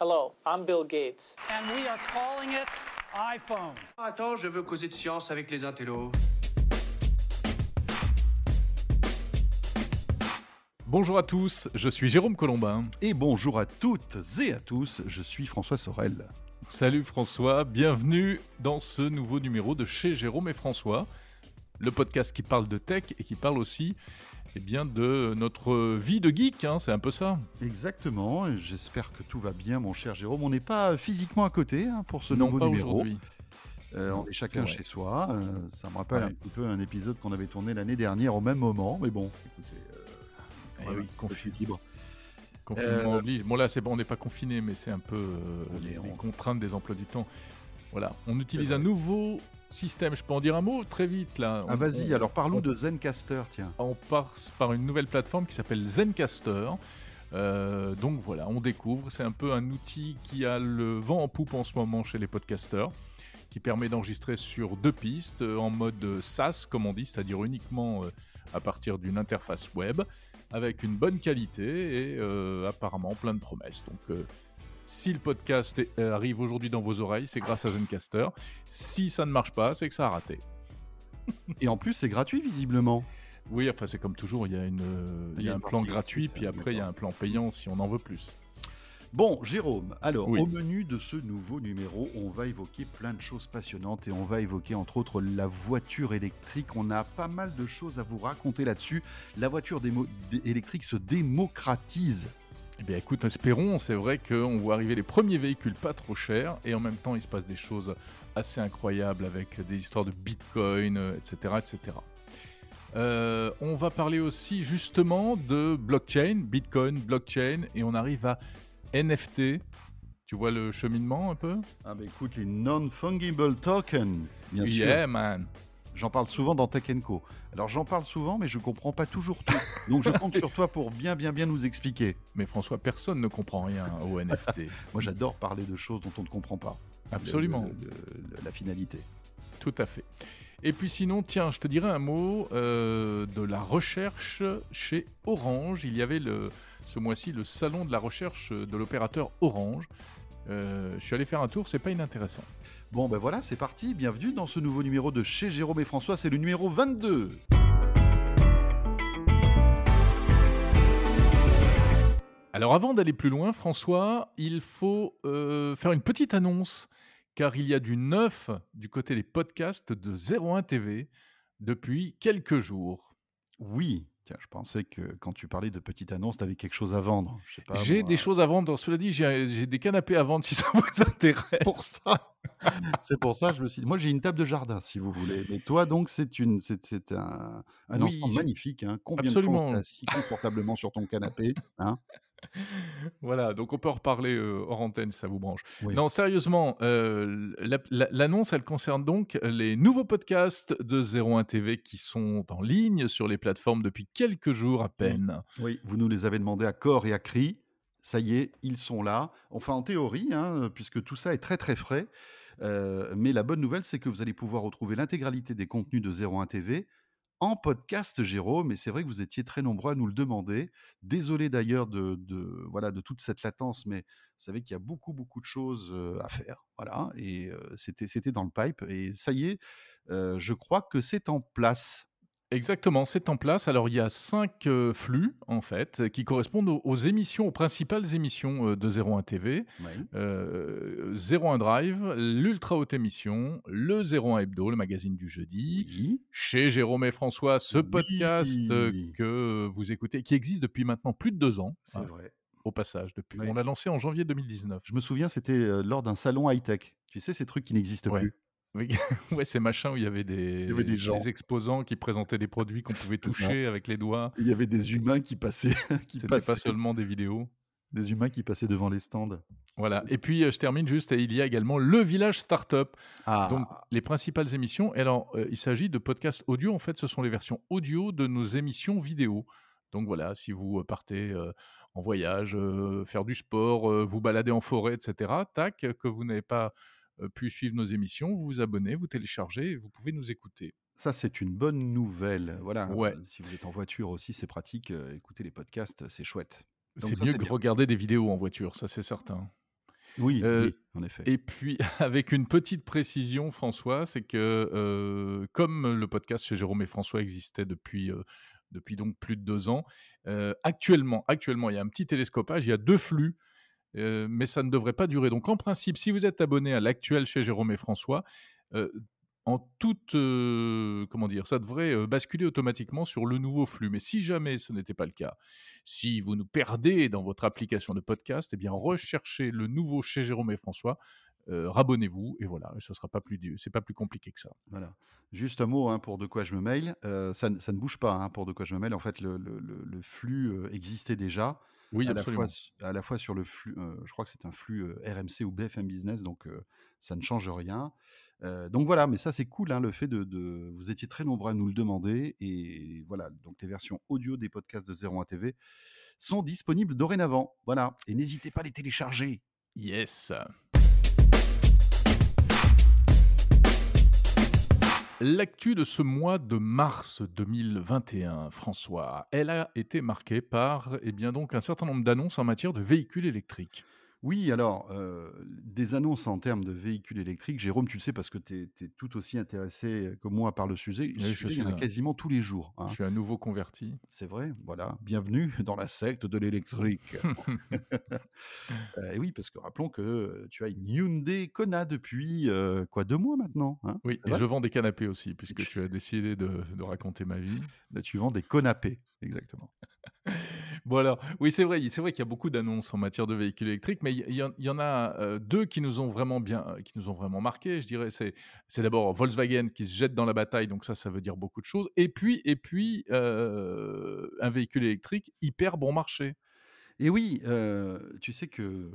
Hello, I'm Bill Gates. and we are calling it iPhone. Attends, je veux causer de science avec les intellos. Bonjour à tous, je suis Jérôme Colombin. Et bonjour à toutes et à tous, je suis François Sorel. Salut François, bienvenue dans ce nouveau numéro de chez Jérôme et François, le podcast qui parle de tech et qui parle aussi eh bien, de notre vie de geek, hein, c'est un peu ça. Exactement, et j'espère que tout va bien mon cher Jérôme. On n'est pas physiquement à côté hein, pour ce non, nouveau pas numéro. Euh, on est chacun chez soi. Euh, ça me rappelle Ouais. un petit peu un épisode qu'on avait tourné l'année dernière au même moment. Mais bon, écoutez, euh, Eh oui, libre. confinement Euh, oblige. Bon là, c'est bon, on n'est pas confiné, mais c'est un peu On est les, en- les contraintes des emplois du temps. Voilà, on utilise un nouveau système. Je peux en dire un mot très vite là. Ah vas-y, alors parlons on- de Zencaster, tiens. on passe par une nouvelle plateforme qui s'appelle Zencaster. Euh, donc voilà, on découvre. C'est un peu un outil qui a le vent en poupe en ce moment chez les podcasteurs, qui permet d'enregistrer sur deux pistes euh, en mode SaaS, comme on dit, c'est-à-dire uniquement euh, à partir d'une interface web, avec une bonne qualité et euh, apparemment plein de promesses. Donc euh, si le podcast euh, arrive aujourd'hui dans vos oreilles, c'est grâce à Zencaster. Si ça ne marche pas, c'est que ça a raté. Et en plus, c'est gratuit visiblement. Oui, enfin c'est comme toujours, il y a, une, euh, il y a un plan gratuit, puis après il y a un plan payant si on en veut plus. Bon, Jérôme, alors Oui. au menu de ce nouveau numéro, on va évoquer plein de choses passionnantes et on va évoquer entre autres la voiture électrique. On a pas mal de choses à vous raconter là-dessus. La voiture électrique se démocratise. Eh bien écoute, espérons, c'est vrai qu'on voit arriver les premiers véhicules pas trop chers, et en même temps il se passe des choses assez incroyables avec des histoires de Bitcoin, euh, etc. etc. Euh, on va parler aussi justement de blockchain, Bitcoin, blockchain, et on arrive à NFT. Tu vois le cheminement un peu? Ah bah écoute, les non-fungible tokens, bien sûr. Yeah man J'en parle souvent dans Tech Co. Alors j'en parle souvent, mais je comprends pas toujours tout. Donc je compte sur toi pour bien, bien, bien nous expliquer. Mais François, personne ne comprend rien au NFT. Moi j'adore parler de choses dont on ne comprend pas. Absolument. Le- le- le- la finalité. Tout à fait. Et puis sinon, tiens, je te dirais un mot euh, de la recherche chez Orange. Il y avait le, ce mois-ci le salon de la recherche de l'opérateur Orange. Euh, je suis allé faire un tour, c'est pas inintéressant. Bon ben voilà, c'est parti. Bienvenue dans ce nouveau numéro de chez Jérôme et François. C'est le numéro 22. Alors avant d'aller plus loin, François, il faut euh, faire une petite annonce, car il y a du neuf du côté des podcasts de 01 TV depuis quelques jours. Oui. Tiens, je pensais que quand tu parlais de petite annonce, tu avais quelque chose à vendre. J'ai des choses à vendre. Cela dit, j'ai des canapés à vendre si ça vous intéresse. pour ça. c'est pour ça, je me suis dit. Moi, j'ai une table de jardin, si vous voulez. Mais toi, donc, c'est une, c'est, un, un Oui, ensemble magnifique. Hein. Combien Absolument. de fois on assis confortablement sur ton canapé hein? Voilà, donc on peut en reparler euh, hors antenne si ça vous branche. Oui. Non, sérieusement, euh, la- la- l'annonce, elle concerne donc les nouveaux podcasts de 01 TV qui sont en ligne sur les plateformes depuis quelques jours à peine. Oui, vous nous les avez demandé à corps et à cri. Ça y est, ils sont là. Enfin, en théorie, hein, puisque tout ça est très très frais. Euh, mais la bonne nouvelle, c'est que vous allez pouvoir retrouver l'intégralité des contenus de 01 TV en podcast, Jérôme. Et c'est vrai que vous étiez très nombreux à nous le demander. Désolé d'ailleurs de, voilà, de toute cette latence, mais vous savez qu'il y a beaucoup, beaucoup de choses à faire. Voilà. Et c'était, c'était dans le pipe. Et ça y est, je crois que c'est en place. Exactement, c'est en place. Alors il y a cinq euh, flux, en fait, qui correspondent aux, aux émissions, aux principales émissions euh, de 01 TV. Euh, 01 Drive, l'Ultra Haute Émission, le 01 Hebdo, le magazine du jeudi, Oui. chez Jérôme et François, ce Oui. podcast euh, que vous écoutez, qui existe depuis maintenant plus de deux ans, C'est hein, vrai. au passage. Depuis. Oui. On l'a lancé en janvier 2019. Je me souviens, c'était euh, lors d'un salon high-tech. Tu sais, ces trucs qui n'existent Ouais. plus. Oui, ouais, ces machins où il y avait des, Il y avait des gens. exposants qui présentaient des produits qu'on pouvait toucher avec les doigts. Il y avait des humains qui passaient, qui C'était passaient, pas seulement des vidéos. des humains qui passaient devant les stands. Voilà. Et puis, euh, je termine juste, et il y a également le village startup. Ah, Donc, les principales émissions. Et alors, euh, il s'agit de podcasts audio. En fait, ce sont les versions audio de nos émissions vidéo. Donc voilà, si vous euh, partez euh, en voyage, euh, faire du sport, vous balader en forêt, etc., tac, que vous n'avez pas pu suivre nos émissions, vous vous abonnez, vous téléchargez et vous pouvez nous écouter. ça, c'est une bonne nouvelle. Voilà. Ouais. euh, Si vous êtes en voiture aussi, c'est pratique. euh, écoutez les podcasts, c'est chouette. C'est mieux que bien. regarder des vidéos en voiture, ça c'est certain. Oui, Euh, oui, en effet. Et puis, avec une petite précision, François, c'est que euh, comme le podcast chez Jérôme et François existait depuis, euh, depuis donc plus de deux ans, euh, actuellement, actuellement, il y a un petit télescopage, il y a deux flux, euh, mais ça ne devrait pas durer. Donc, en principe, si vous êtes abonné à l'actuel chez Jérôme et François, euh, en toute, euh, comment dire, ça devrait basculer automatiquement sur le nouveau flux. Mais si jamais ce n'était pas le cas, si vous nous perdez dans votre application de podcast, eh bien recherchez le nouveau chez Jérôme et François, euh, rabonnez-vous et voilà, ce sera pas plus, c'est pas plus compliqué que ça. Voilà. Juste un mot hein, pour De quoi je me mail. Ça, ne- bouge pas hein, pour De quoi je me mail. En fait, le, flux existait déjà. Oui, à la, fois, à la fois sur le flux, euh, je crois que c'est un flux euh, RMC ou BFM Business, donc euh, ça ne change rien. Donc voilà, mais ça c'est cool, hein, le fait de, de- Vous étiez très nombreux à nous le demander, et voilà, donc les versions audio des podcasts de 01 TV sont disponibles dorénavant. Voilà, et n'hésitez pas à les télécharger. Yes. L'actu de ce mois de mars 2021, François, elle a été marquée par eh bien donc un certain nombre d'annonces en matière de véhicules électriques. Oui, alors, euh, des annonces en termes de véhicules électriques, Jérôme, tu le sais parce que tu es, tout aussi intéressé que moi par le sujet. Oui, sujet, je il y en a suis quasiment tous les jours. hein. Je suis un nouveau converti. C'est vrai, voilà. Bienvenue dans la secte de l'électrique. Euh, et oui, parce que rappelons que tu as une Hyundai Kona depuis euh, quoi deux mois maintenant. hein Oui, et je vends des canapés aussi, puisque tu as décidé de, de raconter ma vie. Là, tu vends des conapés, exactement. Bon alors, oui c'est vrai, c'est vrai qu'il y a beaucoup d'annonces en matière de véhicules électriques, mais il y, en- a euh, deux qui nous ont vraiment bien, euh, qui nous ont vraiment. Je dirais, c'est, d'abord Volkswagen qui se jette dans la bataille, donc ça, ça veut dire beaucoup de choses. Et puis, et puis euh, un véhicule électrique hyper bon marché. Et oui, tu sais que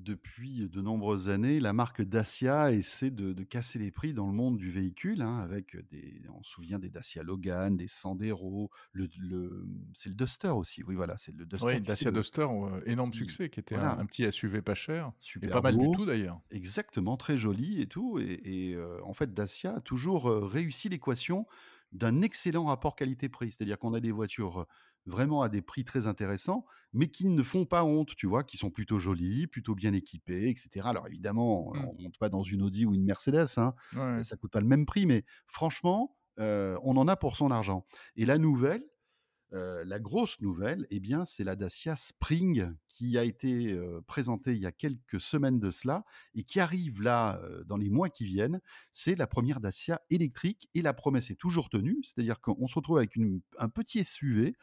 depuis de nombreuses années, la marque Dacia essaie de, de casser les prix dans le monde du véhicule, hein, avec des, on se souvient des Dacia Logan, des Sandero, le, le- c'est le Duster aussi. Oui, voilà, c'est le Duster. Oui, Dacia Duster, euh, énorme succès, qui était voilà. un, un petit SUV pas cher, et super pas mal du tout d'ailleurs. Exactement, très joli et tout. Et, et, euh, en fait, Dacia a toujours euh, réussi l'équation d'un excellent rapport qualité-prix. C'est-à-dire qu'on a des voitures vraiment à des prix très intéressants, mais qui ne font pas honte, tu vois, qui sont plutôt jolies, plutôt bien équipées, etc. Alors évidemment, Mm. on ne monte pas dans une Audi ou une Mercedes, hein, Ouais. ça coûte pas le même prix, mais franchement, euh, on en a pour son argent. Et la nouvelle, euh, la grosse nouvelle, eh bien, c'est la Dacia Spring qui a été euh, présentée il y a quelques semaines de cela et qui arrive là euh, dans les mois qui viennent. C'est la première Dacia électrique et la promesse est toujours tenue, c'est-à-dire qu'on se retrouve avec une- un petit SUV,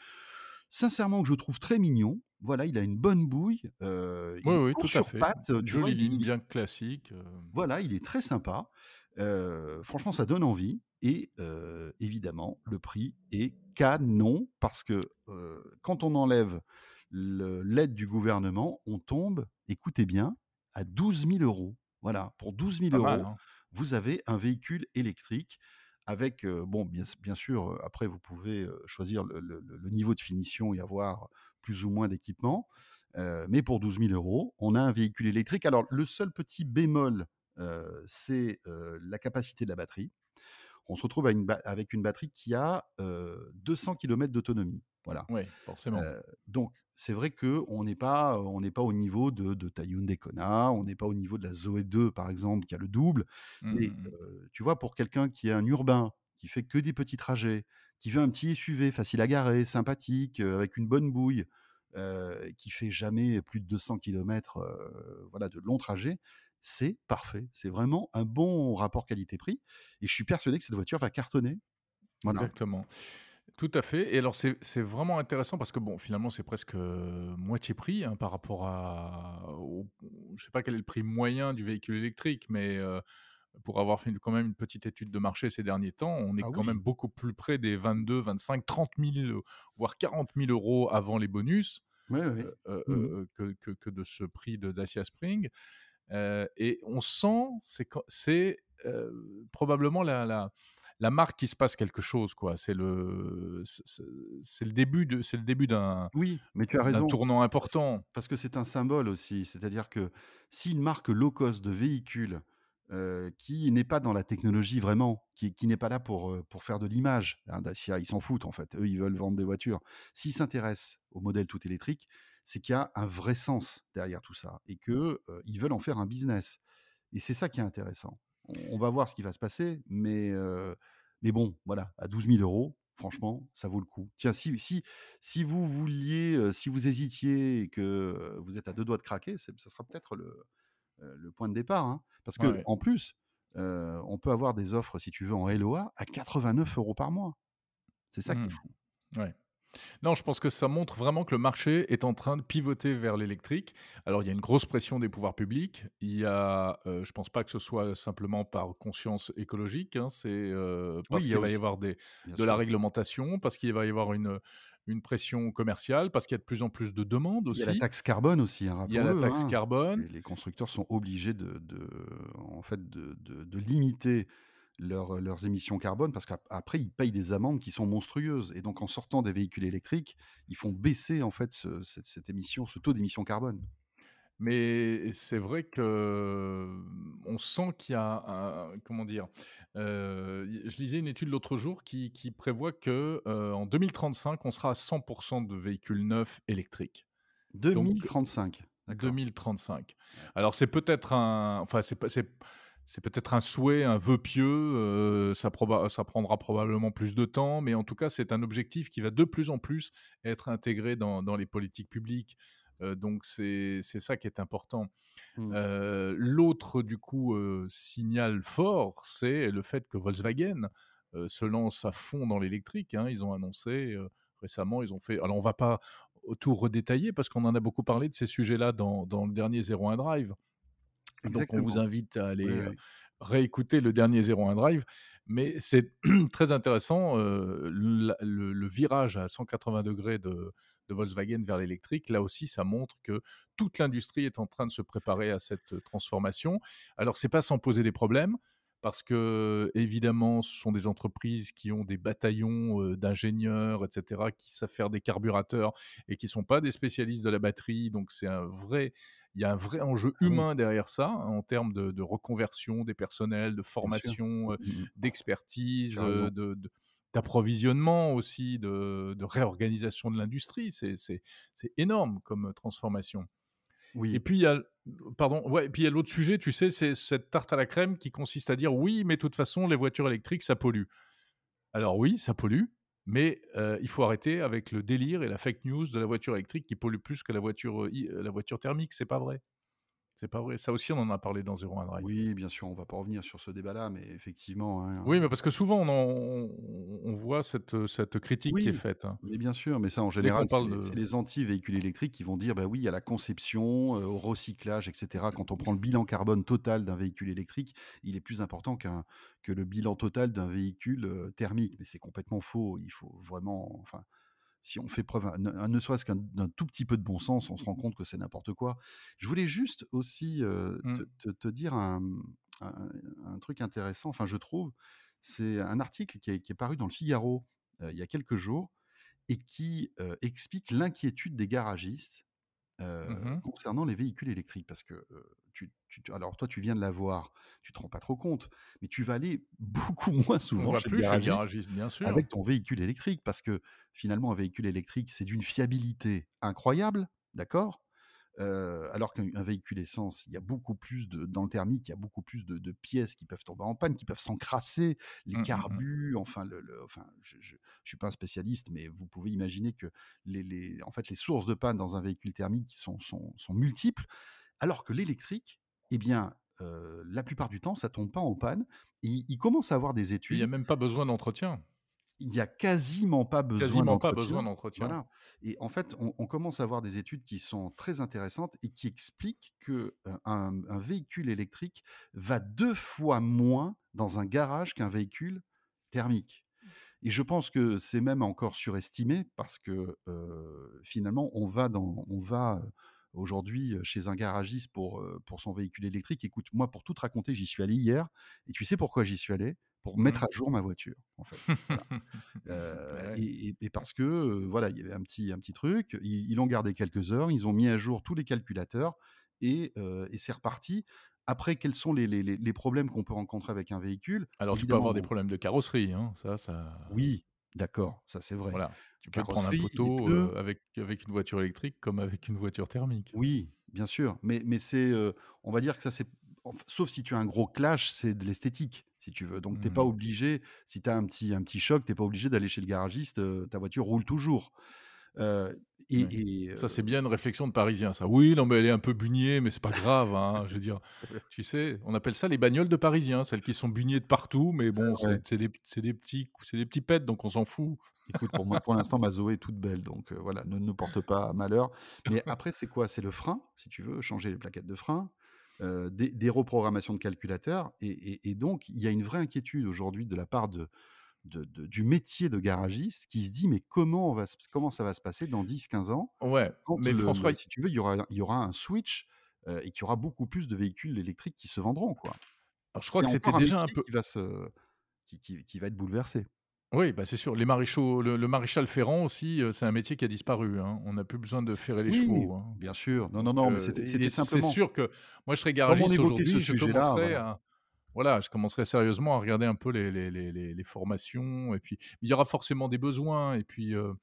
sincèrement que je trouve très mignon. Voilà, il a une bonne bouille, euh, il Oui, tout à sur fait. pattes, tu vois, Jolie ligne, il- bien classique. euh, voilà, il est très sympa. Euh, franchement, ça donne envie. Et euh, évidemment, le prix est canon parce que euh, quand on enlève l'aide du gouvernement, on tombe, écoutez bien, à 12 000 euros. Voilà, pour 12 000 pas mal. euros, hein. vous avez un véhicule électrique avec, bon, bien, sûr, après, vous pouvez choisir le, niveau de finition et avoir plus ou moins d'équipement. Mais pour 12 000 euros, on a un véhicule électrique. Alors, le seul petit bémol, c'est la capacité de la batterie. On se retrouve avec une batterie qui a euh, 200 km d'autonomie. Voilà. Oui, forcément. Euh, donc, c'est vrai qu'on n'est pas, on n'est pas au niveau de, de ta Hyundai Kona, on n'est pas au niveau de la Zoé 2, par exemple, qui a le double. Mais Mm, mm. euh, tu vois, pour quelqu'un qui est un urbain, qui fait que des petits trajets, qui veut un petit SUV facile à garer, sympathique, euh, avec une bonne bouille, euh, qui fait jamais plus de 200 km voilà, de longs trajets, c'est parfait. C'est vraiment un bon rapport qualité-prix. Et je suis persuadé que cette voiture va cartonner. Voilà. Exactement. Tout à fait. Et alors, c'est vraiment intéressant parce que, bon, finalement, c'est presque euh, moitié prix hein, par rapport à. au- je sais pas quel est le prix moyen du véhicule électrique, mais euh, pour avoir fait quand même une petite étude de marché ces derniers temps, on est Ah quand oui. même beaucoup plus près des 22, 25, 30 000, voire 40 000 euros avant les bonus Oui, oui. euh, euh, que, que- que de ce prix de Dacia Spring. Et on sent, c'est probablement la, la, la marque qui se passe quelque chose, quoi. C'est le, c'est- le début de, c'est le début d'un Oui, mais tu as raison. tournant important. parce que c'est un symbole aussi. C'est-à-dire que si une marque low cost de véhicules euh, qui n'est pas dans la technologie vraiment, qui, qui n'est pas là pour, euh, pour faire de l'image, hein, Dacia, ils s'en foutent en fait. Eux, ils veulent vendre des voitures. S'ils s'intéressent au modèle tout électrique, c'est qu'il y a un vrai sens derrière tout ça et que euh, ils veulent en faire un business. Et c'est ça qui est intéressant. On, va voir ce qui va se passer, mais euh, mais bon, voilà, à 12 000 euros, franchement, ça vaut le coup. Tiens, si si si vous vouliez, si vous hésitiez et que vous êtes à deux doigts de craquer, ça sera peut-être le le point de départ, hein. parce que Ouais. en plus, euh, on peut avoir des offres, si tu veux, en LOA à 89 euros par mois. C'est ça qui est Hmm. fou. Ouais. Non, je pense que ça montre vraiment que le marché est en train de pivoter vers l'électrique. Alors, il y a une grosse pression des pouvoirs publics. Il y a, euh, je pense pas que ce soit simplement par conscience écologique. hein, c'est euh, parce qu'il va y aussi, avoir des, de la réglementation, parce qu'il va y avoir une, une pression commerciale, parce qu'il y a de plus en plus de demandes Il y a la aussi. taxe carbone aussi, hein, Il y a la taxe hein. carbone. Les, les constructeurs sont obligés de, de- en fait, de, de- de limiter leur- leurs émissions carbone parce qu'après, ils payent des amendes qui sont monstrueuses. Et donc, en sortant des véhicules électriques, ils font baisser en fait ce- cette, cette émission, ce taux d'émission carbone. Mais c'est vrai que on sent qu'il y a un, comment dire, euh, je lisais une étude l'autre jour qui, qui prévoit que euh, en 2035, on sera à 100% de véhicules neufs électriques. Donc 2035. D'accord. 2035. Alors c'est peut-être un, enfin c'est pas- c'est peut-être un souhait, un vœu pieux. euh, ça, proba- ça prendra probablement plus de temps, mais en tout cas c'est un objectif qui va de plus en plus être intégré dans, dans les politiques publiques. Euh, donc c'est ça qui est important. Hmm. Euh, L'autre, du coup, signal fort, c'est le fait que Volkswagen se lance à fond dans l'électrique. hein. Ils ont annoncé récemment, ils ont fait. Alors, on va pas tout redétailler parce qu'on en a beaucoup parlé de ces sujets-là dans, dans le dernier 01 Drive. Donc, on vous invite à aller Oui, euh, oui. réécouter le dernier 01 Drive. Mais c'est très intéressant, euh, le, le- le virage à 180 degrés de, de Volkswagen vers l'électrique. Là aussi, ça montre que toute l'industrie est en train de se préparer à cette transformation. Alors, c'est pas sans poser des problèmes. Parce que, évidemment, ce sont des entreprises qui ont des bataillons euh, d'ingénieurs, etc., qui savent faire des carburateurs et qui ne sont pas des spécialistes de la batterie. Donc, c'est un vrai, il y a un vrai enjeu Ah humain derrière ça, hein, en termes de, de reconversion des personnels, de formation, euh, Hmm, hmm. d'expertise, euh, de, de- d'approvisionnement aussi, de, de réorganisation de l'industrie. C'est, énorme comme transformation. Et puis il y a, pardon, ouais, et puis il y a l'autre sujet, tu sais, c'est cette tarte à la crème qui consiste à dire oui, mais de toute façon, les voitures électriques, ça pollue. Alors oui, ça pollue, mais il faut arrêter avec le délire et la fake news de la voiture électrique qui pollue plus que la voiture, la voiture thermique. C'est pas vrai. C'est pas vrai. Ça aussi, on en a parlé dans 01 Drive. Oui, bien sûr, on va pas revenir sur ce débat-là, mais effectivement, hein, Oui, mais parce que souvent, on, en- on- on voit cette, cette critique qui est faite. hein. mais bien sûr, mais ça en général, de... c'est les anti-véhicules électriques qui vont dire, bah oui, à la conception, euh, au recyclage, etc. Quand on prend le bilan carbone total d'un véhicule électrique, il est plus important qu'un, que le bilan total d'un véhicule euh, thermique. Mais c'est complètement faux. Il faut vraiment, enfin, si on fait preuve, un- un- ne serait-ce qu'un tout petit peu de bon sens, on se rend compte que c'est n'importe quoi. Je voulais juste aussi euh, Mm. te, te- te dire un, un- un truc intéressant, enfin je trouve, c'est un article qui est, qui est paru dans le Figaro euh, il y a quelques jours et qui euh, explique l'inquiétude des garagistes Mhm. concernant les véhicules électriques. Parce que, tu, tu- tu- alors toi, tu viens de l'avoir, tu te rends pas trop compte, mais tu vas aller beaucoup moins souvent chez le plus chez le garagiste garagiste, bien sûr. avec ton véhicule électrique, parce que finalement, un véhicule électrique, c'est d'une fiabilité incroyable, d'accord? Euh, alors qu'un un véhicule essence, il y a beaucoup plus de, dans le thermique, il y a beaucoup plus de, de pièces qui peuvent tomber en panne, qui peuvent s'encrasser, les Mm, mm, mm. carbus, enfin, le, le- enfin, je, je suis pas un spécialiste, mais vous pouvez imaginer que les, les, en fait, les sources de panne dans un véhicule thermique sont, sont, sont multiples, alors que l'électrique, eh bien, euh, la plupart du temps, ça tombe pas en panne. Il il commence à avoir des Il n'y a études même pas besoin d'entretien. il y a quasiment pas besoin Quasiment pas besoin d'entretien. Voilà. Et en fait, on, on commence à avoir des études qui sont très intéressantes et qui expliquent que un, un véhicule électrique va deux fois moins dans un garage qu'un véhicule thermique. Et je pense que c'est même encore surestimé parce que euh, finalement, on va, dans, on va aujourd'hui chez un garagiste pour, pour son véhicule électrique. Écoute, moi, pour tout te raconter, j'y suis allé hier. Et tu sais pourquoi j'y suis allé? Pour mettre Mm. à jour ma voiture, en fait. Voilà. Euh, Ouais. et, parce que euh, voilà, il y avait un petit, un petit truc. Ils, l'ont gardé quelques heures. Ils ont mis à jour tous les calculateurs et, euh, et c'est reparti. Après, quels sont les, les- les- problèmes qu'on peut rencontrer avec un véhicule? Alors, tu peux avoir des problèmes de carrosserie, hein, ça, ça... oui, D'accord, ça c'est vrai. Voilà, tu peux prendre un poteau, avec avec une voiture électrique comme avec une voiture thermique. Oui, bien sûr, mais mais c'est, on va dire que ça c'est sauf si tu as un gros clash, c'est de l'esthétique, si tu veux. Donc tu es pas Mmh obligé, si tu as un petit un petit choc, tu es pas obligé d'aller chez le garagiste, ta voiture roule toujours. Et et Ça, heu c'est bien une réflexion de Parisien, ça. «Oui, non, mais elle est un peu bugnée, mais c'est pas grave, hein». Je veux dire, tu sais, on appelle ça les bagnoles de Parisiens, celles qui sont bugnées de partout, mais bon, c'est des des petits c'est des petits pets, donc on s'en fout. Écoute, pour moi, pour l'instant, ma Zoé est toute belle, donc heu, voilà, ne ne porte pas malheur. Mais après, c'est quoi? C'est le frein, si tu veux, changer les plaquettes de frein, heu, des des reprogrammations de calculateurs et donc il y a une vraie inquiétude aujourd'hui de la part de de de du métier de garagiste qui se dit: «Mais comment on va comment ça va se passer dans 10-15 ans Ouais, quand mais le François, le» si tu veux, il y aura il y aura un switch, heu et qu'il y aura beaucoup plus de véhicules électriques qui se vendront, quoi. alors je crois que c'était déjà un peu qui va se qui qui qui va être bouleversé. oui, bah, c'est sûr, les maréchaux le le maréchal ferrant aussi, heu, c'est un métier qui a disparu, hein. On n'a plus besoin de ferrer les Oui, chevaux, hein. bien sûr. Non, non, non, mais heu c'était c'était c'est simplement sûr que moi, je serais garagiste aujourd'hui, je commencerais voilà. Voilà, je commencerai sérieusement à regarder un peu les les les formations et puis il y aura forcément des besoins et puis, heu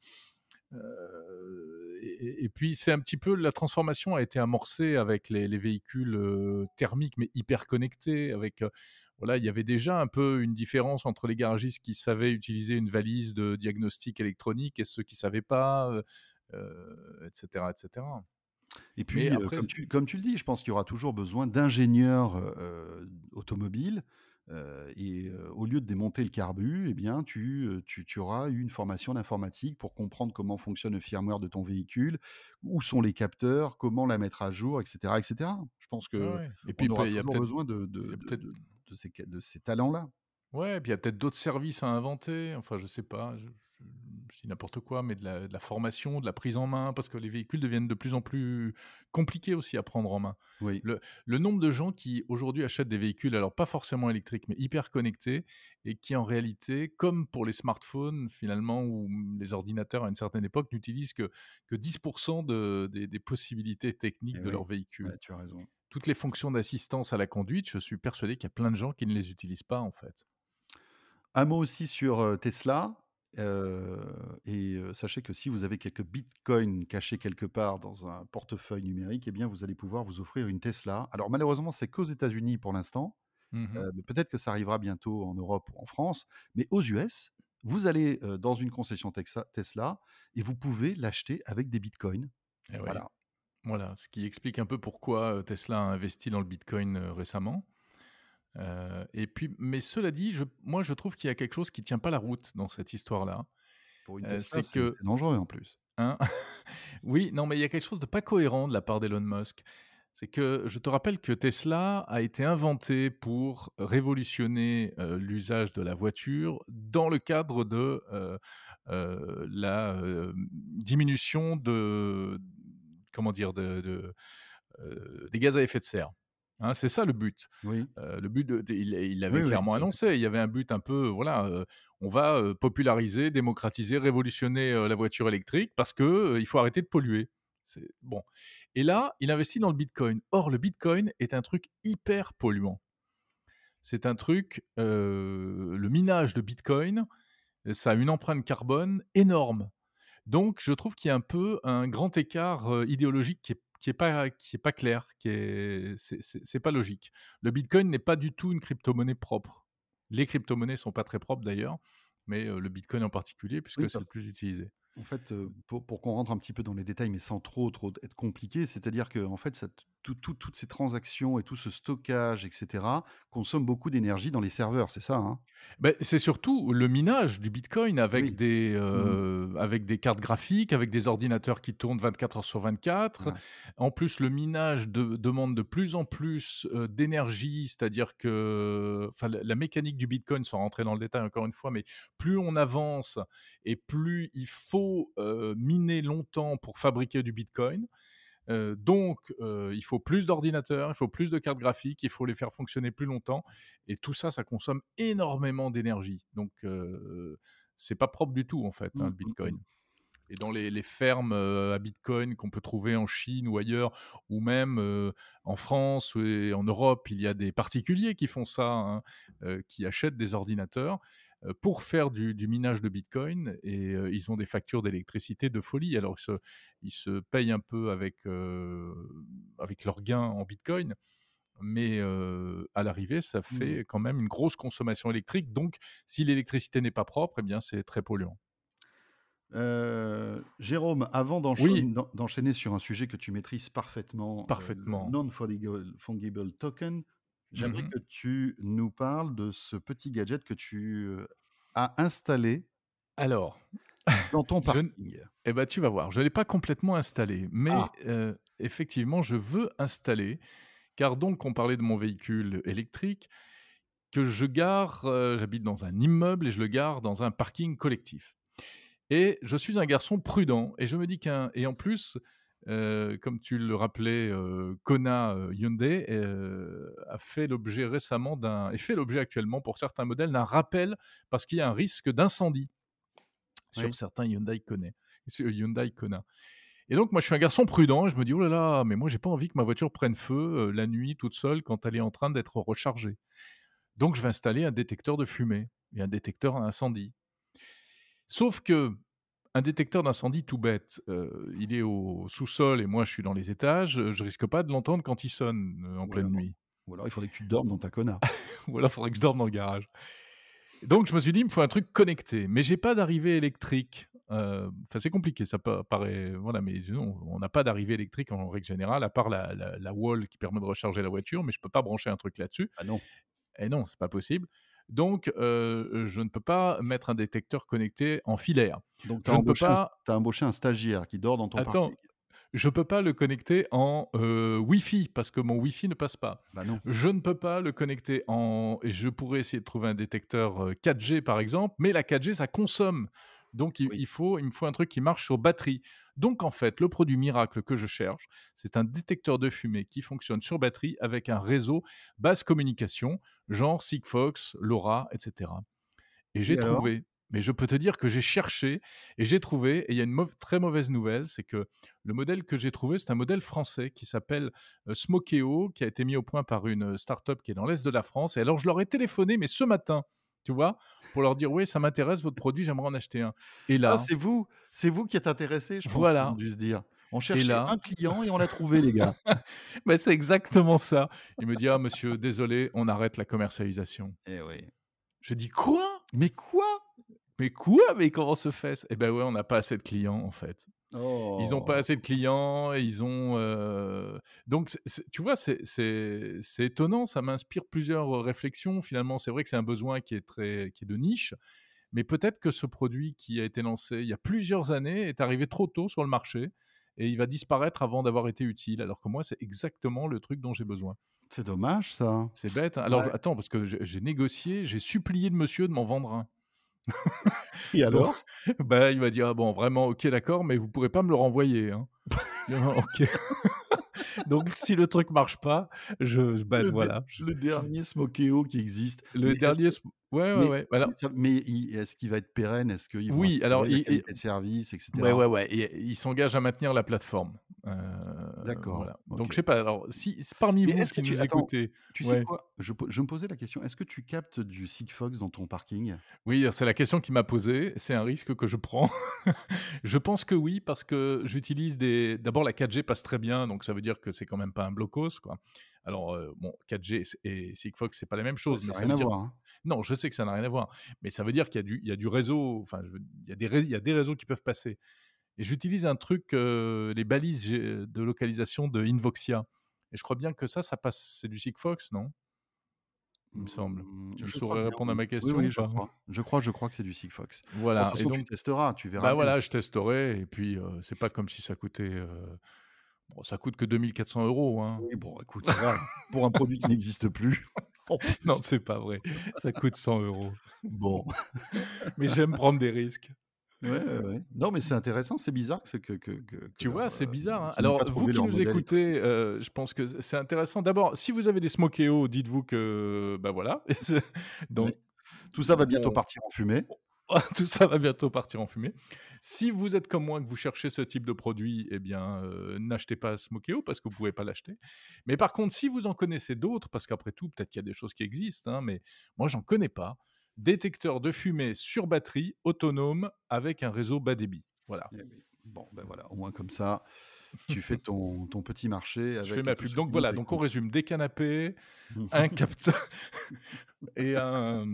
heu et puis c'est un petit peu la transformation a été amorcée avec les les véhicules, heu, thermiques mais hyper connectés avec, voilà, il y avait déjà un peu une différence entre les garagistes qui savaient utiliser une valise de diagnostic électronique et ceux qui savaient pas, heu heu et et. Et Mais puis, après comme tu comme tu le dis, je pense qu'il y aura toujours besoin d'ingénieurs, heu automobiles, heu et au lieu de démonter le carbu et bien, tu, heu, tu tu auras eu une formation d'informatique pour comprendre comment fonctionne le firmware de ton véhicule, où sont les capteurs, comment la mettre à jour et cetera et cetera. Je pense qu'on ouais et puis aura y a toujours besoin de ces talents-là. Ouais, puis il y a peut-être d'autres services à inventer. Enfin, je sais pas, je, je- dis n'importe quoi, mais de la, de la formation, de la prise en main, parce que les véhicules deviennent de plus en plus compliqués aussi à prendre en main. Oui, Le, le nombre de gens qui aujourd'hui achètent des véhicules, alors pas forcément électriques, mais hyper connectés, et qui en réalité, comme pour les smartphones finalement, ou les ordinateurs à une certaine époque, n'utilisent que, que 10% de, des, des possibilités techniques et de oui, leur véhicule. ouais, tu as raison. Toutes les fonctions d'assistance à la conduite, je suis persuadé qu'il y a plein de gens qui ne les utilisent pas en fait. Un mot aussi sur, heu, Tesla, et sachez que si vous avez quelques bitcoins cachés quelque part dans un portefeuille numérique, eh bien, vous allez pouvoir vous offrir une Tesla. Alors malheureusement, c'est qu'aux États-Unis pour l'instant, mais peut-être que ça arrivera bientôt en Europe ou en France. Mais aux US, vous allez, dans une concession Texa Tesla et vous pouvez l'acheter avec des bitcoins. Eh. Voilà. Voilà, ce qui explique un peu pourquoi Tesla a investi dans le Bitcoin récemment. Euh, et puis, mais cela dit, je, moi, je trouve qu'il y a quelque chose qui tient pas la route dans cette histoire-là. Pour une Euh, Tesla, c'est que, dangereux en plus. hein, oui, non, mais il y a quelque chose de pas cohérent de la part d'Elon Musk. C'est que je te rappelle que Tesla a été inventé pour révolutionner euh, l'usage de la voiture dans le cadre de euh, la diminution de, comment dire, de, de, des gaz à effet de serre. Hein, c'est ça le but. Oui, Euh, le but, de, de- il l'avait oui, clairement annoncé. Il y avait un but un peu, voilà, euh, on va euh, populariser, démocratiser, révolutionner la voiture électrique parce que il faut arrêter de polluer. C'est bon. Et là, il investit dans le Bitcoin. Or, le Bitcoin est un truc hyper polluant. C'est un truc, le minage de Bitcoin, ça a une empreinte carbone énorme. Donc, je trouve qu'il y a un peu un grand écart idéologique qui est, qui est pas qui est pas clair, qui est c'est- pas logique. Le Bitcoin n'est pas du tout une crypto-monnaie propre. Les crypto-monnaies sont pas très propres d'ailleurs, mais le Bitcoin en particulier, Oui, puisque c'est le plus utilisé. En fait, pour pour qu'on rentre un petit peu dans les détails, mais sans trop, trop être compliqué, c'est-à-dire que en fait, ça tout tout toutes ces transactions et tout ce stockage et cetera, consomment beaucoup d'énergie dans les serveurs, c'est ça, hein? Ben, c'est surtout le minage du Bitcoin avec Oui. des, Mmh heu, avec des cartes graphiques, avec des ordinateurs qui tournent 24 heures sur 24. Ouais. En plus, le minage de demande de plus en plus, heu, d'énergie, c'est-à-dire que la la mécanique du Bitcoin, sans rentrer dans le détail encore une fois, mais plus on avance et plus il faut, heu, miner longtemps pour fabriquer du Bitcoin. Donc il faut plus d'ordinateurs, il faut plus de cartes graphiques, il faut les faire fonctionner plus longtemps et tout ça, ça consomme énormément d'énergie. Donc c'est pas propre du tout en fait, hein, Mmh, le mmh mh. Bitcoin. Et dans les les fermes, heu, à Bitcoin qu'on peut trouver en Chine ou ailleurs ou même, heu, en France et en Europe, il y a des particuliers qui font ça, hein, heu, qui achètent des ordinateurs. euh, pour faire du, du minage de Bitcoin et euh, ils ont des factures d'électricité de folie. Alors, ils se, ils se payent un peu avec, euh, avec leurs gains en Bitcoin, mais euh, à l'arrivée, ça Mmh. fait quand même une grosse consommation électrique. Donc, si l'électricité n'est pas propre, eh bien, c'est très polluant. Euh, Jérôme, avant Oui. d'enchaîner sur un sujet que tu maîtrises parfaitement, euh, Parfaitement. non-fungible fungible token, j'aimerais Mhm. que tu nous parles de ce petit gadget que tu euh, as installé Alors, dans ton Je parking. Eh ben, tu vas voir, je ne l'ai pas complètement installé, mais Ah. euh, effectivement, je veux installer, car donc on parlait de mon véhicule électrique, que je gare, j'habite dans un immeuble et je le gare dans un parking collectif. Et je suis un garçon prudent, et je me dis qu'un... Et en plus, euh, comme tu le rappelais, euh, Kona euh, Hyundai euh, a fait l'objet récemment d'un... et fait l'objet actuellement pour certains modèles d'un rappel parce qu'il y a un risque d'incendie sur Oui. certains Hyundai Kona. Hyundai Kona. Et donc, moi, je suis un garçon prudent. Et je me dis, oh là là, mais moi, j'ai pas envie que ma voiture prenne feu la nuit toute seule quand elle est en train d'être rechargée. Donc, je vais installer un détecteur de fumée et un détecteur à incendie. Sauf que un détecteur d'incendie tout bête, euh, il est au sous-sol et moi, je suis dans les étages. Je risque pas de l'entendre quand il sonne euh, en pleine nuit. Ou alors il faudrait que tu dormes dans ta Kona. Ou alors, il faudrait que je dorme dans le garage. Donc, je me suis dit, il me faut un truc connecté. Mais j'ai pas d'arrivée électrique. Euh, Enfin, c'est compliqué, ça pa- paraît. Voilà, mais non, on n'a pas d'arrivée électrique en règle générale, à part la, la- la wall qui permet de recharger la voiture, mais je peux pas brancher un truc là-dessus. Ah non. Et non, c'est pas possible. Donc, euh, je ne peux pas mettre un détecteur connecté en filaire. Donc tu as, ne embauché un- pas. t'as embauché un stagiaire qui dort dans ton Attends, parking. je peux pas le connecter en euh, Wi-Fi parce que mon Wi-Fi ne passe pas. Bah non. Je ne peux pas le connecter en. Et je pourrais essayer de trouver un détecteur euh, 4G par exemple, mais la 4G ça consomme. Donc il, Oui. il faut, il me faut un truc qui marche sur batterie. Donc en fait, le produit miracle que je cherche, c'est un détecteur de fumée qui fonctionne sur batterie avec un réseau basse communication, genre Sigfox, LoRa, etc. Et j'ai trouvé. Mais je peux te dire que j'ai cherché et j'ai trouvé, et il y a une très mauvaise nouvelle, c'est que le modèle que j'ai trouvé, c'est un modèle français qui s'appelle euh, Smokeo, qui a été mis au point par une start-up qui est dans l'Est de la France. Et alors, je leur ai téléphoné, mais ce matin, tu vois, pour leur dire, oui, ça m'intéresse, votre produit, j'aimerais en acheter un. Et là, Ah, c'est vous, c'est vous qui êtes intéressé, je pense. Voilà. qu'on a dû se dire. On cherchait là- un client et on l'a trouvé, les gars. bah, c'est exactement ça. Il me dit, ah, monsieur, désolé, on arrête la commercialisation. Eh oui. Je dis, quoi? Mais quoi? Mais quoi? Mais comment se fait Eh ben ouais, on n'a pas assez de clients, en fait. Ils n'ont pas Oh. assez de clients et ils ont. euh, Donc, tu vois, c'est- étonnant. Ça m'inspire plusieurs euh, réflexions. Finalement, c'est vrai que c'est un besoin qui est, très, qui est de niche. Mais peut-être que ce produit qui a été lancé il y a plusieurs années est arrivé trop tôt sur le marché et il va disparaître avant d'avoir été utile. Alors que moi, c'est exactement le truc dont j'ai besoin. C'est dommage, ça. C'est bête. hein. Alors, Ouais. attends, parce que j'ai j'ai négocié, j'ai supplié le monsieur de m'en vendre un. Et alors? Bah, il m'a dit ah bon vraiment ok d'accord mais vous pourrez pas me le renvoyer hein. Ah, ok donc si le truc marche pas je bah, le, voilà le dernier Smokeo qui existe. le Mais dernier que- ouais ouais mais- ouais voilà. ça- mais est-ce qu'il va être pérenne? Est-ce qu'il va Oui, alors, la il- qualité il- de service, etc. ouais ouais ouais et il s'engage à maintenir la plateforme Euh, D'accord, voilà. donc je sais pas alors si parmi Mais vous qui que tu- nous attends, écoutez Tu Ouais. sais quoi je, me posais la question. Est-ce que tu captes du Sigfox dans ton parking? Oui, c'est la question qui m'a posée. C'est un risque que je prends. je pense que oui, parce que j'utilise des. D'abord, la 4G passe très bien, donc ça veut dire que c'est quand même pas un blocos, quoi. Alors, euh, bon, 4G et Sigfox, c'est pas la même chose. Ça n'a rien à dire- voir. hein. Non, je sais que ça n'a rien à voir, mais ça veut dire qu'il y a du, il y a du réseau. Enfin, je veux- il y a des, ré- il y a des réseaux qui peuvent passer. Et j'utilise un truc, les balises de localisation de Invoxia. Et je crois bien que ça, ça passe. C'est du Sigfox, non? Il me semble. Tu je saurais bien, répondre à ma question Oui, ou je crois. Je crois, je crois que c'est du Sigfox. Voilà. de toute façon, et donc, tu testeras, tu verras. Bah bien. voilà, je testerai et puis euh, c'est pas comme si ça coûtait. euh, Bon, ça coûte que 2400 euros. Hein. Oui, bon, écoute, ça pour un produit qui n'existe plus, Non, c'est pas vrai. Ça coûte 100 euros. Bon. Mais j'aime prendre des risques. Ouais, ouais. Non, mais c'est intéressant, c'est bizarre que, que, que, que- Tu vois, c'est euh, bizarre. hein. Alors, vous qui nous écoutez, euh, je pense que c'est intéressant. D'abord, si vous avez des Smokeo, dites-vous que. Bah voilà. Donc. Tout ça va bientôt Euh, partir en fumée. tout ça va bientôt partir en fumée. Si vous êtes comme moi, que vous cherchez ce type de produit, eh bien, euh, n'achetez pas Smokeo parce que vous pouvez pas l'acheter. Mais par contre, si vous en connaissez d'autres, parce qu'après tout, peut-être qu'il y a des choses qui existent, hein, mais moi, j'en connais pas. Détecteur de fumée sur batterie autonome avec un réseau bas débit. Voilà. Eh. Bon, ben voilà, au moins comme ça, tu fais ton, ton petit marché. Avec Je fais ma pub. Donc voilà, donc on résume des canapés, un capteur et un.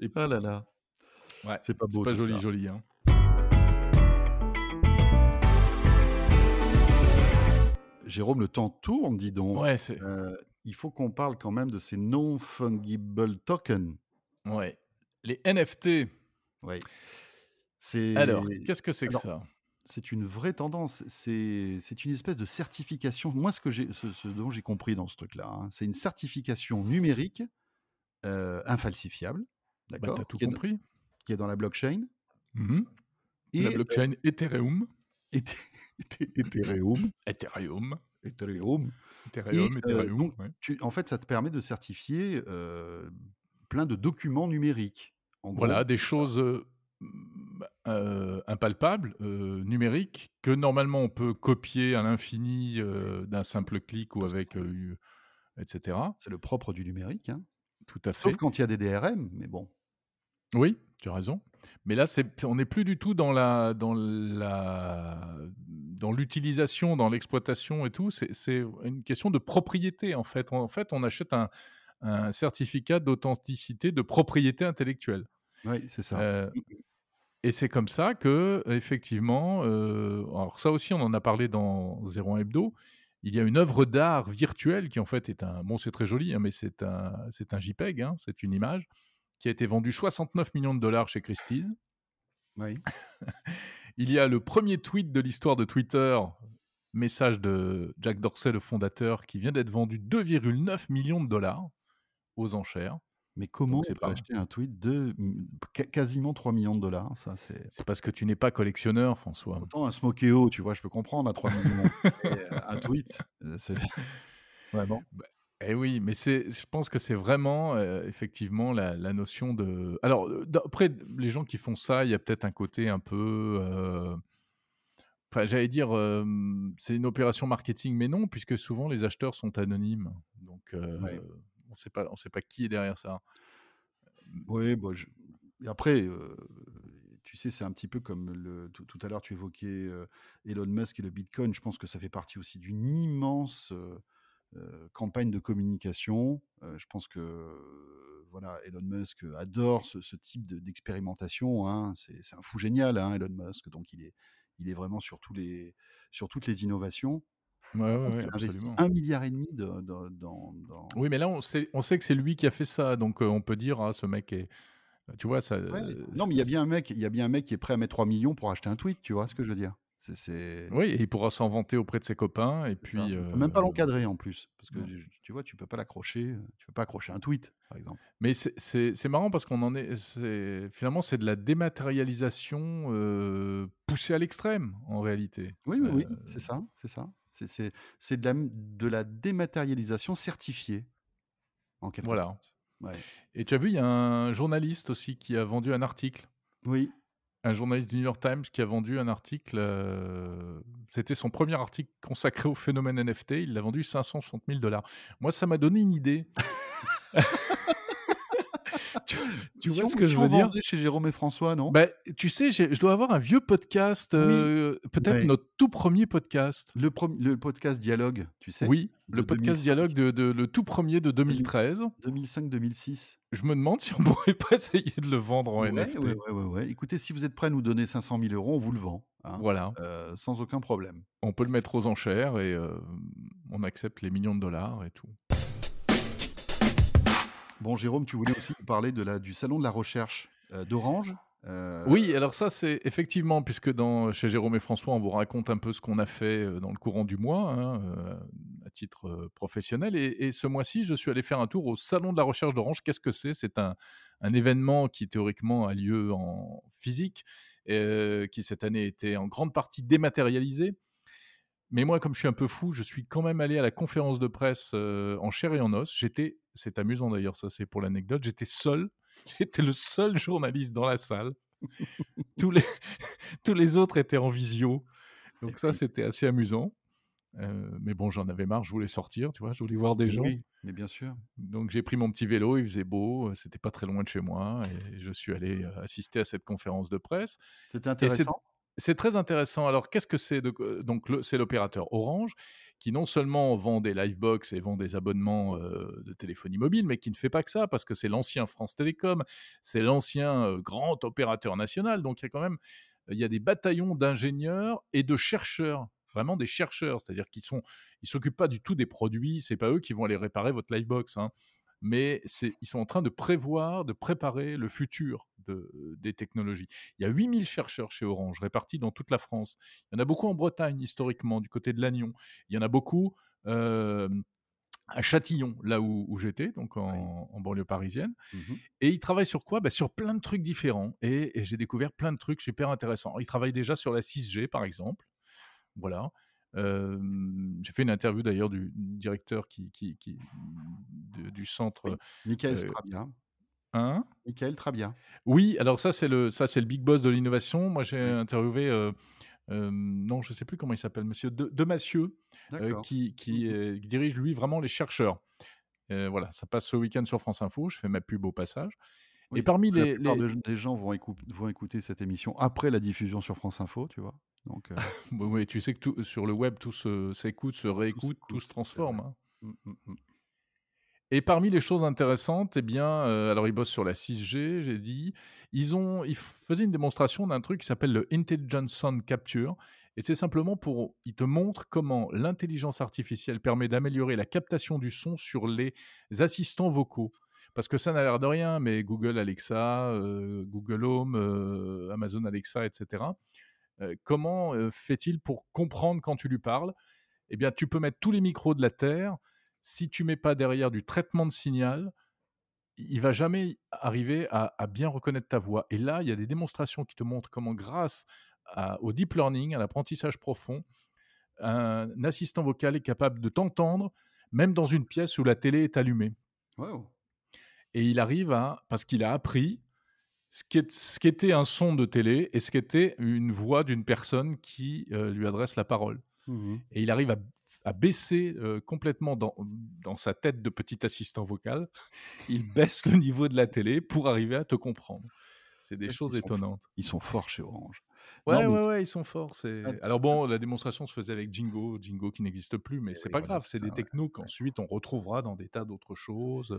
Et Ah là là, ouais, c'est pas c'est beau pas tout joli, ça. joli. Hein. Jérôme, le temps tourne, dis donc. Ouais, c'est. Euh, il faut qu'on parle quand même de ces non-fungible tokens. Ouais. Les NFT. Oui. C'est Alors, qu'est-ce que c'est que alors, ça? c'est une vraie tendance. C'est c'est une espèce de certification. Moi, ce que j'ai, ce, ce dont j'ai compris dans ce truc-là, hein, c'est une certification numérique euh, infalsifiable, Bah, d'accord, t'as tout qui, est dans- compris. qui est dans la blockchain et La euh, blockchain Ethereum. Ethé- Ethereum, Ethereum. Ethereum. Ethereum, Et euh, Ethereum. donc, ouais. tu, en fait, ça te permet de certifier euh, plein de documents numériques. En Voilà, gros, des choses euh, impalpables, euh, numériques, que normalement on peut copier à l'infini euh, d'un simple clic ou avec, etc. c'est le propre du numérique. hein. Tout à Sauf fait. quand il y a des DRM, mais bon. Oui, tu as raison. Mais là, on n'est plus du tout dans la, dans la, dans l'utilisation, dans l'exploitation et tout. C'est, c'est une question de propriété en fait. En fait, on achète un, un certificat d'authenticité de propriété intellectuelle. Oui, c'est ça. Euh, et c'est comme ça que, effectivement, euh, alors ça aussi, on en a parlé dans 01 Hebdo. Il y a une œuvre d'art virtuelle qui en fait est un, bon, c'est très joli, hein, mais c'est un, c'est un JPEG, hein, c'est une image qui a été vendue 69 millions de dollars chez Christie's. Oui. Il y a le premier tweet de l'histoire de Twitter, message de Jack Dorsey, le fondateur, qui vient d'être vendu 2,9 millions de dollars aux enchères. Mais comment c'est pas, acheter un tweet de qua- quasiment 3 millions de dollars Ça, c'est. c'est parce que tu n'es pas collectionneur, François. Autant un Smokeo, tu vois, je peux comprendre à 3 millions. Euh, un tweet, euh, c'est. Vraiment. Bah, Eh oui, mais c'est, je pense que c'est vraiment euh, effectivement la, la notion de. Alors, après, les gens qui font ça, il y a peut-être un côté un peu. euh, Enfin, j'allais dire, euh, c'est une opération marketing, mais non, puisque souvent les acheteurs sont anonymes. Donc, Ouais. On sait pas, on sait pas qui est derrière ça. Oui, bah, je- et après, tu sais, c'est un petit peu comme le... tout, à l'heure, tu évoquais Elon Musk et le Bitcoin. Je pense que ça fait partie aussi d'une immense campagne de communication. Je pense que voilà, Elon Musk adore ce, type de- d'expérimentation. hein. C'est c'est un fou génial, hein, Elon Musk. Donc, il est, il est vraiment sur, tous les, sur toutes les innovations. Ouais, absolument. un milliard et demi de- de- dans, dans- Oui, mais là, on sait, on sait que c'est lui qui a fait ça, donc euh, on peut dire, ah, ce mec est. Tu vois, ça. Ouais. euh, Non, mais il y a c'est- bien un mec, il y a bien un mec qui est prêt à mettre 3 millions pour acheter un tweet, tu vois ce que je veux dire? C'est, c'est... Oui, et il pourra s'en vanter auprès de ses copains, et c'est ça. puis. On peut même pas euh, l'encadrer en plus, parce que non. tu tu vois, tu peux pas l'accrocher, tu peux pas accrocher un tweet, par exemple. Mais c'est- c'est c'est marrant parce qu'on en est, c'est- finalement, c'est de la dématérialisation euh, poussée à l'extrême, en réalité. Oui, oui, oui, Euh, c'est ça, c'est ça. C'est, la, de la dématérialisation certifiée, en quelque voilà. sorte. Ouais. Et tu as vu, il y a un journaliste aussi qui a vendu un article. Oui, Un journaliste du New York Times qui a vendu un article. euh, C'était son premier article consacré au phénomène NFT. Il l'a vendu 560 000 dollars. Moi, ça m'a donné une idée. tu, tu Si vois on- ce que si je veux dire? chez Jérôme et François, non? Bah, tu sais, je dois avoir un vieux podcast, Oui. euh, peut-être notre tout premier podcast. le, podcast Dialogue, tu sais Oui, le podcast 2005. dialogue de, de- le tout premier de 2013. 2005-2006. Je me demande si on pourrait pas essayer de le vendre en Ouais, NFT. ouais, ouais. Écoutez, si vous êtes prêt à nous donner 500 000 euros, on vous le vend, hein, Voilà, euh, sans aucun problème. on peut le mettre aux enchères et euh, on accepte les millions de dollars et tout. Bon, Jérôme, tu voulais aussi parler de du salon de la recherche euh, d'Orange. euh, Oui, alors ça c'est effectivement, puisque chez Jérôme et François, on vous raconte un peu ce qu'on a fait euh, dans le courant du mois, hein, à titre professionnel. Et, ce mois-ci, je suis allé faire un tour au Salon de la recherche d'Orange. Qu'est-ce que c'est? C'est un, événement qui théoriquement a lieu en physique, qui cette année était en grande partie dématérialisé. Mais moi, comme je suis un peu fou, je suis quand même allé à la conférence de presse en chair et en os. J'étais, c'est amusant d'ailleurs, ça c'est pour l'anecdote, j'étais seul. J'étais le seul journaliste dans la salle. tous, les, tous les autres étaient en visio. Donc ça, c'était assez amusant. Euh, mais bon, j'en avais marre, je voulais sortir, tu vois, je voulais voir des gens. Oui, Mais bien sûr. Donc j'ai pris mon petit vélo, il faisait beau, c'était pas très loin de chez moi, et je suis allé euh, assister à cette conférence de presse. C'était intéressant. C'est très intéressant. Alors qu'est-ce que c'est euh, Donc c'est l'opérateur Orange qui non seulement vend des livebox et vend des abonnements euh, de téléphonie mobile, mais qui ne fait pas que ça parce que c'est l'ancien France Télécom, c'est l'ancien euh, grand opérateur national. Donc il y a quand même il y a des bataillons d'ingénieurs et de chercheurs, vraiment des chercheurs, c'est-à-dire qu'ils sont ils s'occupent pas du tout des produits, c'est pas eux qui vont aller réparer votre livebox, hein, mais ils sont en train de prévoir, de préparer le futur de, des technologies. Il y a 8000 chercheurs chez Orange répartis dans toute la France. Il y en a beaucoup en Bretagne historiquement, du côté de Lannion. Il y en a beaucoup euh, à Châtillon, là où, où j'étais, donc en, en banlieue parisienne. Mhm. Et ils travaillent sur quoi? Bah, Sur plein de trucs différents. Et, et j'ai découvert plein de trucs super intéressants. Ils travaillent déjà sur la 6G, par exemple. Voilà. Euh, j'ai fait une interview d'ailleurs du directeur qui, qui, qui- de- du centre. Oui. Michael euh, Strabia. Hein? Michael Trabia. oui, alors ça c'est le ça c'est le big boss de l'innovation. Moi j'ai Oui. interviewé euh, euh, non je sais plus comment il s'appelle Monsieur de, Demassieux euh, qui qui, dirige lui vraiment les chercheurs. Voilà, ça passe ce week-end sur France Info. Je fais ma pub au passage. Oui, Et parmi la les, plupart les- de- des gens vont, écou- vont écouter cette émission après la diffusion sur France Info, tu vois. Donc, Oui, tu sais que tout, sur le web tout s'écoute, se réécoute, tout, se transforme. hein. mm, mm, mm. Et parmi les choses intéressantes, eh bien, euh, alors ils bossent sur la 6G, j'ai dit. Ils ont, ils faisaient une démonstration d'un truc qui s'appelle le Intelligent Sound Capture, et c'est simplement pour, ils te montrent comment l'intelligence artificielle permet d'améliorer la captation du son sur les assistants vocaux. Parce que ça n'a l'air de rien, mais Google Alexa, euh, Google Home, euh, Amazon Alexa, etc. comment fait-il pour comprendre quand tu lui parles? Eh bien, tu peux mettre tous les micros de la Terre. Si tu mets pas derrière du traitement de signal, il va jamais arriver à, à bien reconnaître ta voix. Et là, il y a des démonstrations qui te montrent comment, grâce à- au deep learning, à l'apprentissage profond, un assistant vocal est capable de t'entendre, même dans une pièce où la télé est allumée. Wow. Et il arrive à, parce qu'il a appris ce qu'était un son de télé et ce qu'était une voix d'une personne qui euh, lui adresse la parole. Mhm. Et il arrive à, à baisser euh, complètement dans, dans sa tête de petit assistant vocal, il baisse le niveau de la télé pour arriver à te comprendre. C'est des choses sont étonnantes. Ils sont forts chez Orange. Ouais, Non, ouais, ouais, ils sont forts. Alors bon, la démonstration se faisait avec Jingo, Jingo qui n'existe plus, mais Eh c'est oui, pas voilà, grave, c'est des ouais, technos qu'ensuite on retrouvera dans des tas d'autres choses.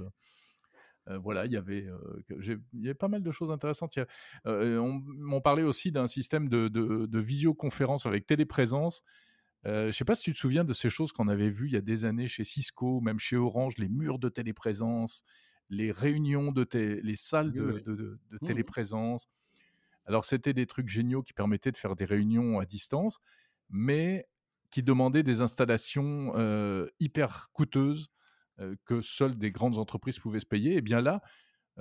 Euh, voilà, il y avait, euh, que j'ai- il y avait pas mal de choses intéressantes. A- euh, on m'en parlait aussi d'un système de, de- de visioconférence avec téléprésence. Euh, je sais pas si tu te souviens de ces choses qu'on avait vues il y a des années chez Cisco, même chez Orange, les murs de téléprésence, les réunions de les salles de, oui. de- de- de Mhm. téléprésence. Alors c'était des trucs géniaux qui permettaient de faire des réunions à distance, mais qui demandaient des installations euh, hyper coûteuses euh, que seules des grandes entreprises pouvaient se payer. Et bien là,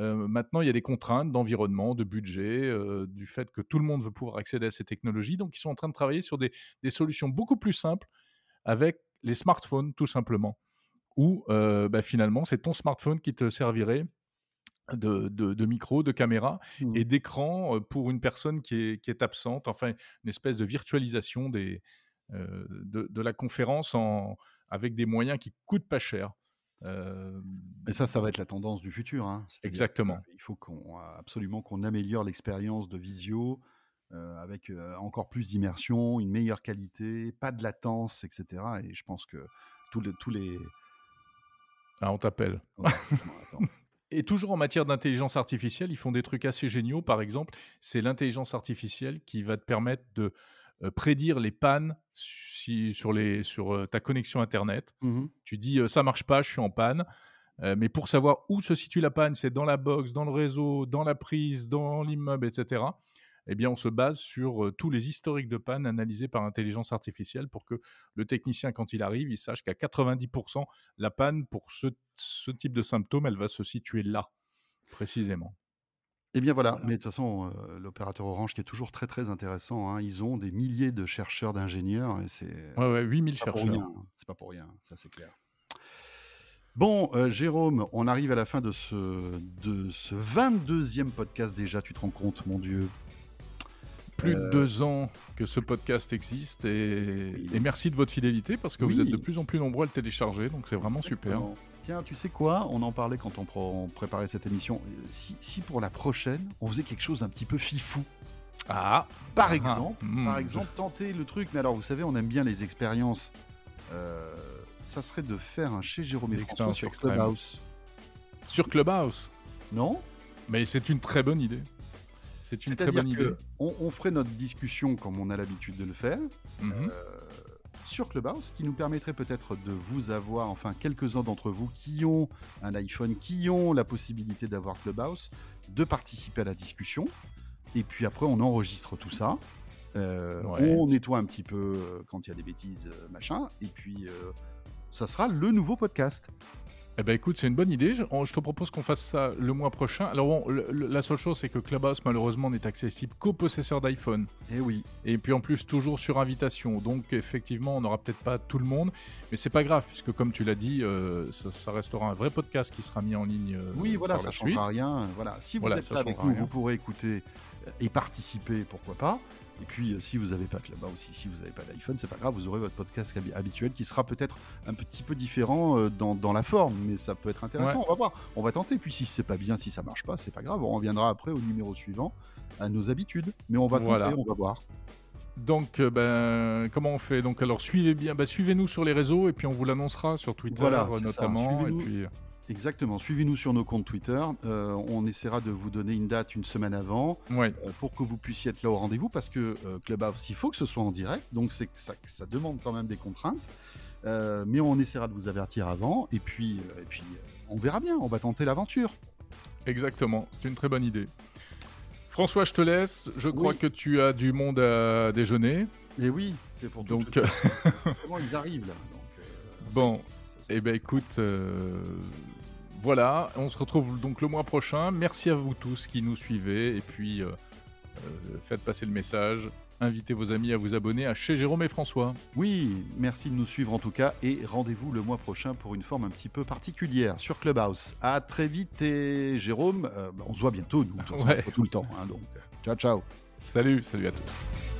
euh, maintenant, il y a des contraintes d'environnement, de budget, euh, du fait que tout le monde veut pouvoir accéder à ces technologies. Donc, ils sont en train de travailler sur des, des solutions beaucoup plus simples avec les smartphones, tout simplement. Où euh, bah, finalement, c'est ton smartphone qui te servirait de, de- de micro, de caméra Mhm. et d'écran euh, pour une personne qui est, qui est absente. Enfin, une espèce de virtualisation des, euh, de, de la conférence en, avec des moyens qui coûtent pas cher. Euh, Et ça, ça va être la tendance du futur. hein. Exactement. Il faut qu'on, absolument qu'on améliore l'expérience de visio euh, avec euh, encore plus d'immersion, une meilleure qualité, pas de latence, etc. Et je pense que tous les... Tous les... ah, on t'appelle. Oh. Et toujours en matière d'intelligence artificielle, ils font des trucs assez géniaux. Par exemple, c'est l'intelligence artificielle qui va te permettre de prédire les pannes si- sur, les, sur euh, ta connexion Internet. Mhm. Tu dis euh, ça marche pas, je suis en panne. Euh, mais pour savoir où se situe la panne, c'est dans la box, dans le réseau, dans la prise, dans l'immeuble, etc. Eh bien, on se base sur euh, tous les historiques de panne analysés par intelligence artificielle pour que le technicien, quand il arrive, il sache qu'à 90%, la panne pour ce, ce type de symptômes, elle va se situer là, précisément. Eh bien voilà, Voilà. mais de toute façon, euh, l'opérateur Orange qui est toujours très très intéressant, hein, ils ont des milliers de chercheurs, d'ingénieurs, et c'est Ouais, ouais, 8000 pas pour chercheurs. rien, hein. c'est pas pour rien, ça c'est clair. Bon, euh, Jérôme, on arrive à la fin de ce, de ce 22e podcast déjà, tu te rends compte, mon Dieu. Plus Euh, de deux ans que ce podcast existe et, Oui. et merci de votre fidélité parce que vous êtes de plus en plus nombreux à le télécharger, donc c'est vraiment super. Exactement. Tiens, tu sais quoi On en parlait quand on, pr- on préparait cette émission. Euh, Si, si pour la prochaine, on faisait quelque chose d'un petit peu fifou. Ah Par Ah, exemple, hmm. par exemple, tenter le truc. Mais alors, vous savez, on aime bien les expériences. Euh, ça serait de faire un chez Jérôme et François sur extrême. Clubhouse. Sur Clubhouse. Non Mais c'est une très bonne idée. C'est une très bonne idée. on, on ferait notre discussion comme on a l'habitude de le faire Mhm. Sur Clubhouse, qui nous permettrait peut-être de vous avoir, enfin quelques-uns d'entre vous qui ont un iPhone, qui ont la possibilité d'avoir Clubhouse, de participer à la discussion. Et puis après, on enregistre tout ça. Euh, Ouais. On nettoie un petit peu euh, quand il y a des bêtises, euh, machin. Et puis, euh, ça sera le nouveau podcast. Eh ben écoute, c'est une bonne idée. Je, on- je te propose qu'on fasse ça le mois prochain. Alors bon, le- le- la seule chose, c'est que Clubhouse, malheureusement, n'est accessible qu'aux possesseurs d'iPhone. Et oui, Et puis en plus, toujours sur invitation. Donc effectivement, on n'aura peut-être pas tout le monde. Mais c'est pas grave, puisque comme tu l'as dit, euh, ça, ça restera un vrai podcast qui sera mis en ligne. euh, oui, voilà, par ça ne suite. changera rien. Voilà. Si vous Voilà, êtes là avec nous, rien. vous pourrez écouter euh, et participer, pourquoi pas. Et puis, euh, si vous n'avez pas Clubhouse, si, si vous n'avez pas d'iPhone, c'est pas grave, vous aurez votre podcast habi- habituel qui sera peut-être un petit peu différent euh, dans, dans la forme, mais ça peut être intéressant. Ouais. On va voir, on va tenter. Puis, si c'est pas bien, si ça marche pas, c'est pas grave. On reviendra après au numéro suivant à nos habitudes. Mais on va tenter, Voilà. on va voir. Donc, euh, ben, comment on fait? Donc, alors, suivez bien, ben, suivez-nous sur les réseaux et puis on vous l'annoncera sur Twitter Voilà, notamment. Et Suivez-nous. puis, Exactement. Suivez-nous sur nos comptes Twitter. Euh, on essaiera de vous donner une date une semaine avant. ouais. euh, pour que vous puissiez être là au rendez-vous parce que euh, Clubhouse, il faut que ce soit en direct, donc c'est ça, ça demande quand même des contraintes. Euh, mais on essaiera de vous avertir avant et puis, et puis on verra bien, on va tenter l'aventure. Exactement, c'est une très bonne idée. François, je te laisse. Je crois Oui. que tu as du monde à déjeuner. Et oui, c'est pour tout- Donc, tout- euh, Vraiment, ils arrivent là? Donc, bon, eh ben écoute, euh, voilà, on se retrouve donc le mois prochain. Merci à vous tous qui nous suivez et puis euh, euh, faites passer le message. Invitez vos amis à vous abonner à chez Jérôme et François. Oui, merci de nous suivre en tout cas et rendez-vous le mois prochain pour une forme un petit peu particulière sur Clubhouse. À très vite et Jérôme, euh, bah, on se voit bientôt, nous, de toute façon, Ouais. tout le temps. hein, donc, ciao, ciao. Salut, salut à tous.